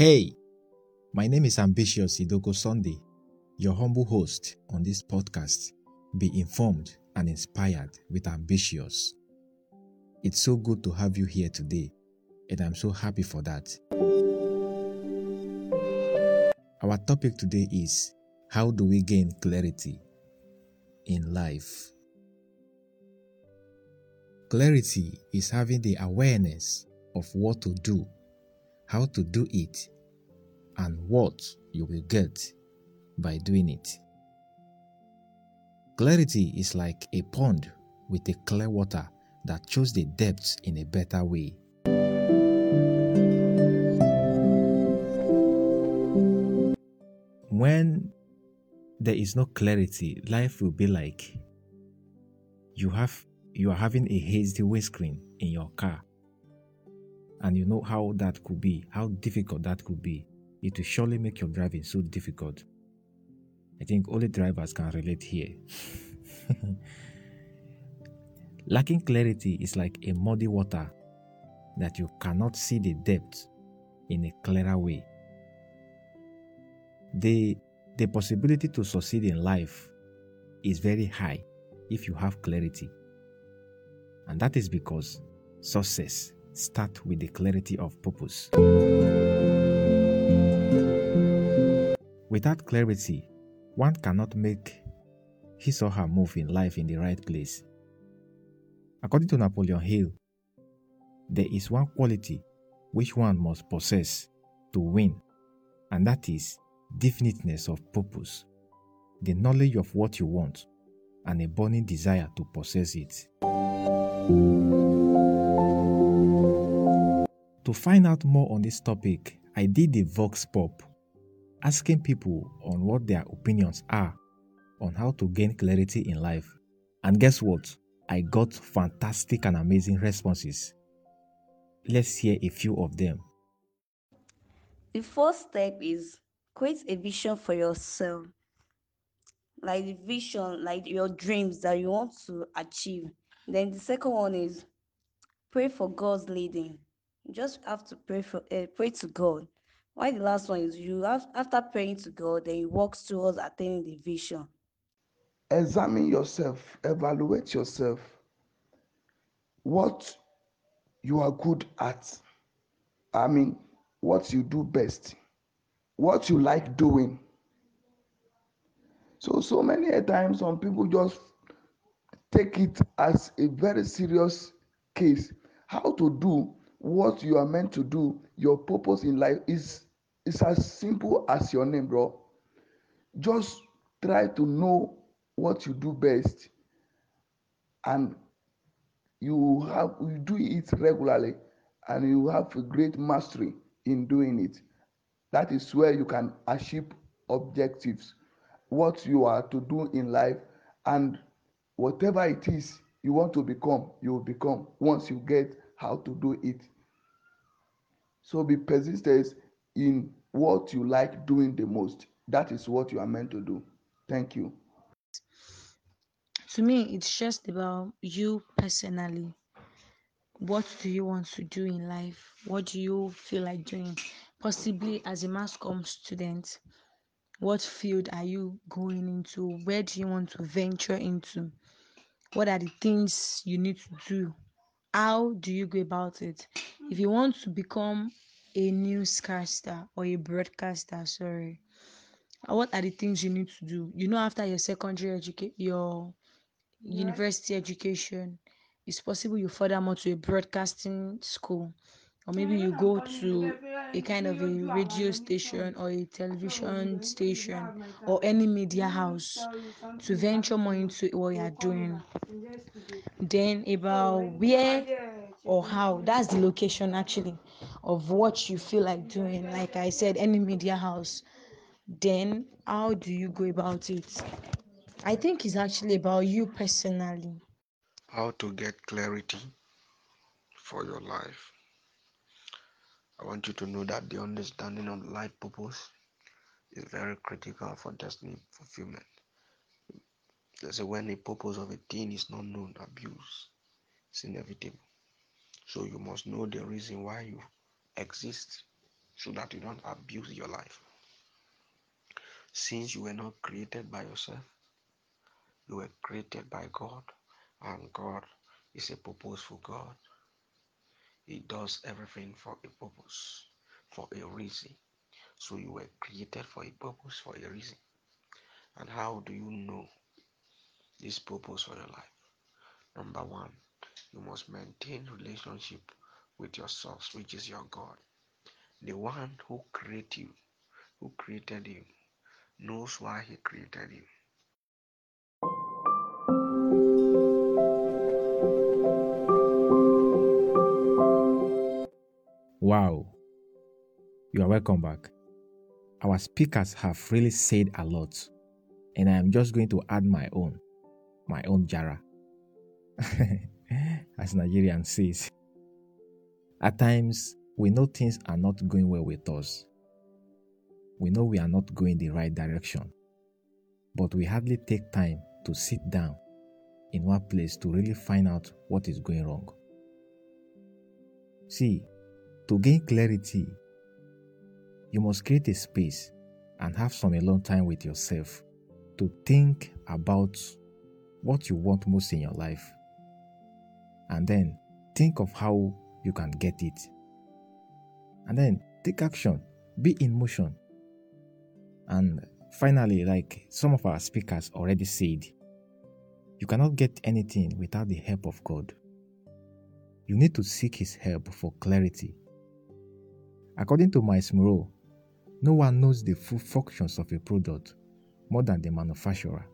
Hey, my name is Ambitious Idoko Sunday, your humble host on this podcast. Be informed and inspired with Ambitious. It's so good to have you here today, and I'm so happy for that. Our topic today is How do we gain clarity in life? Clarity is having the awareness of what to do, how to do it, and what you will get by doing it. Clarity is like a pond with a clear water that shows the depths in a better way. When there is no clarity, life will be like you have you are having a hazy windscreen in your car. And you know how that could be, how difficult that could be. It will surely make your driving so difficult. I think only drivers can relate here. Lacking clarity is like a muddy water that you cannot see the depth in a clearer way. The, the possibility to succeed in life is very high if you have clarity. And that is because success starts with the clarity of purpose. Without clarity, one cannot make his or her move in life in the right place. According to Napoleon Hill, there is one quality which one must possess to win, and that is definiteness of purpose, the knowledge of what you want, and a burning desire to possess it. To find out more on this topic, I did the Vox Pop, asking people on what their opinions are on how to gain clarity in life. And guess what? I got fantastic and amazing responses. Let's hear a few of them. The first step is create a vision for yourself. Like the vision, like your dreams that you want to achieve. Then the second one is pray for God's leading. You just have to pray for uh, pray to God. Why the last one is you have after praying to God, then you walk towards attaining the vision. examine yourself, evaluate yourself, what you are good at. I mean, what you do best, what you like doing. So, so many times, some people just take it as a very serious case. How to do what you are meant to do, your purpose in life is is as simple as your name, bro. Just try to know what you do best and you have you do it regularly and you have a great mastery in doing it that is where you can achieve objectives what you are to do in life and whatever it is you want to become you will become once you get how to do it so be persistent in what you like doing the most. That is what you are meant to do. Thank you. To me it's just about you personally. What do you want to do in life? What do you feel like doing? Possibly as a mass student what field are you going into? Where do you want to venture into? What are the things you need to do? How do you go about it? If you want to become a newscaster or a broadcaster sorry. What are the things you need to do? You know after your secondary education your university education it's possible you further more to a broadcasting school or maybe you go to a kind of a radio station or a television station or any media house to venture more into what you are doing. then about where or how that's the location actually of what you feel like doing like i said any media house then how do you go about it i think it's actually about you personally how to get clarity for your life. I want you to know that the understanding of life purpose is very critical for destiny fulfillment. Say when the purpose of a thing is not known, abuse is inevitable. So you must know the reason why you exist. so that you don't abuse your life. Since you were not created by yourself, you were created by God, and God is a purposeful God. He does everything for a purpose, for a reason. So you were created for a purpose, for a reason. And how do you know this purpose for your life? Number one, you must maintain relationship with your source, which is your God. The one who created you, who created you, knows why he created you. Wow. You are welcome back. Our speakers have really said a lot, and I am just going to add my own, my own jara, as Nigerian says. At times, we know things are not going well with us. We know we are not going the right direction, but we hardly take time to sit down in one place to really find out what is going wrong. See, to gain clarity, you must create a space and have some alone time with yourself to think about what you want most in your life. And then think of how you can get it. And then take action, be in motion. And finally, like some of our speakers already said, you cannot get anything without the help of God. You need to seek His help for clarity. According to Myles Munroe, no one knows the full functions of a product more than the manufacturer.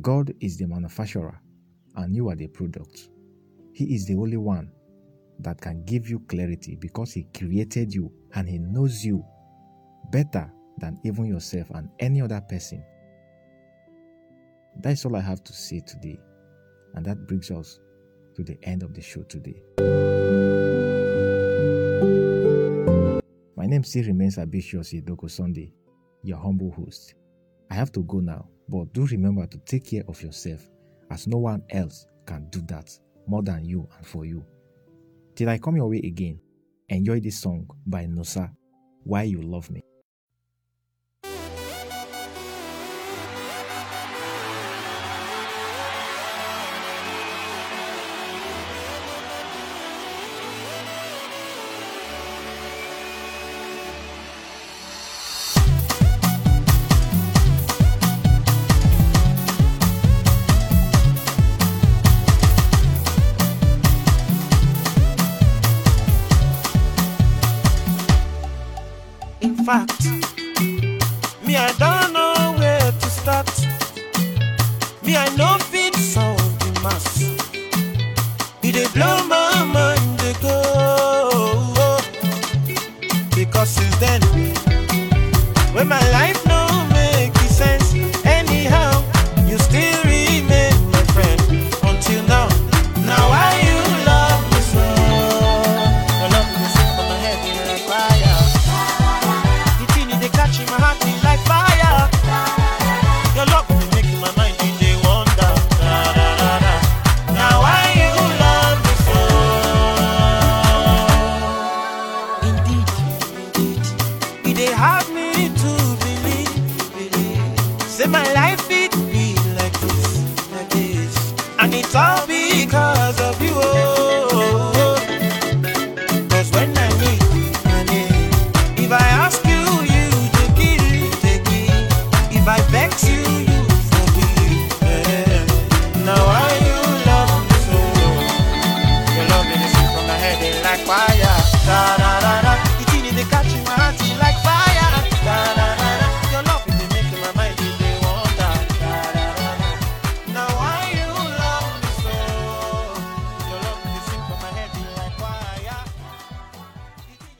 God is the manufacturer and you are the product. He is the only one that can give you clarity because He created you and He knows you better than even yourself and any other person. That's all I have to say today. And that brings us to the end of the show today. My name still remains Ambitious Idoko Sunday, your humble host. I have to go now, but do remember to take care of yourself, as no one else can do that more than you and for you. Till I come your way again, enjoy this song by Nosa, Why You Love Me. Fact, me I don't know where to start. Me I know fit sound the mass. It dey blow my mind dey go. Because since then, when my life It's all because of you. Oh, oh, oh. When I need money, if I ask you, you it. If I beg you, you Now you love me so. Your love is fire.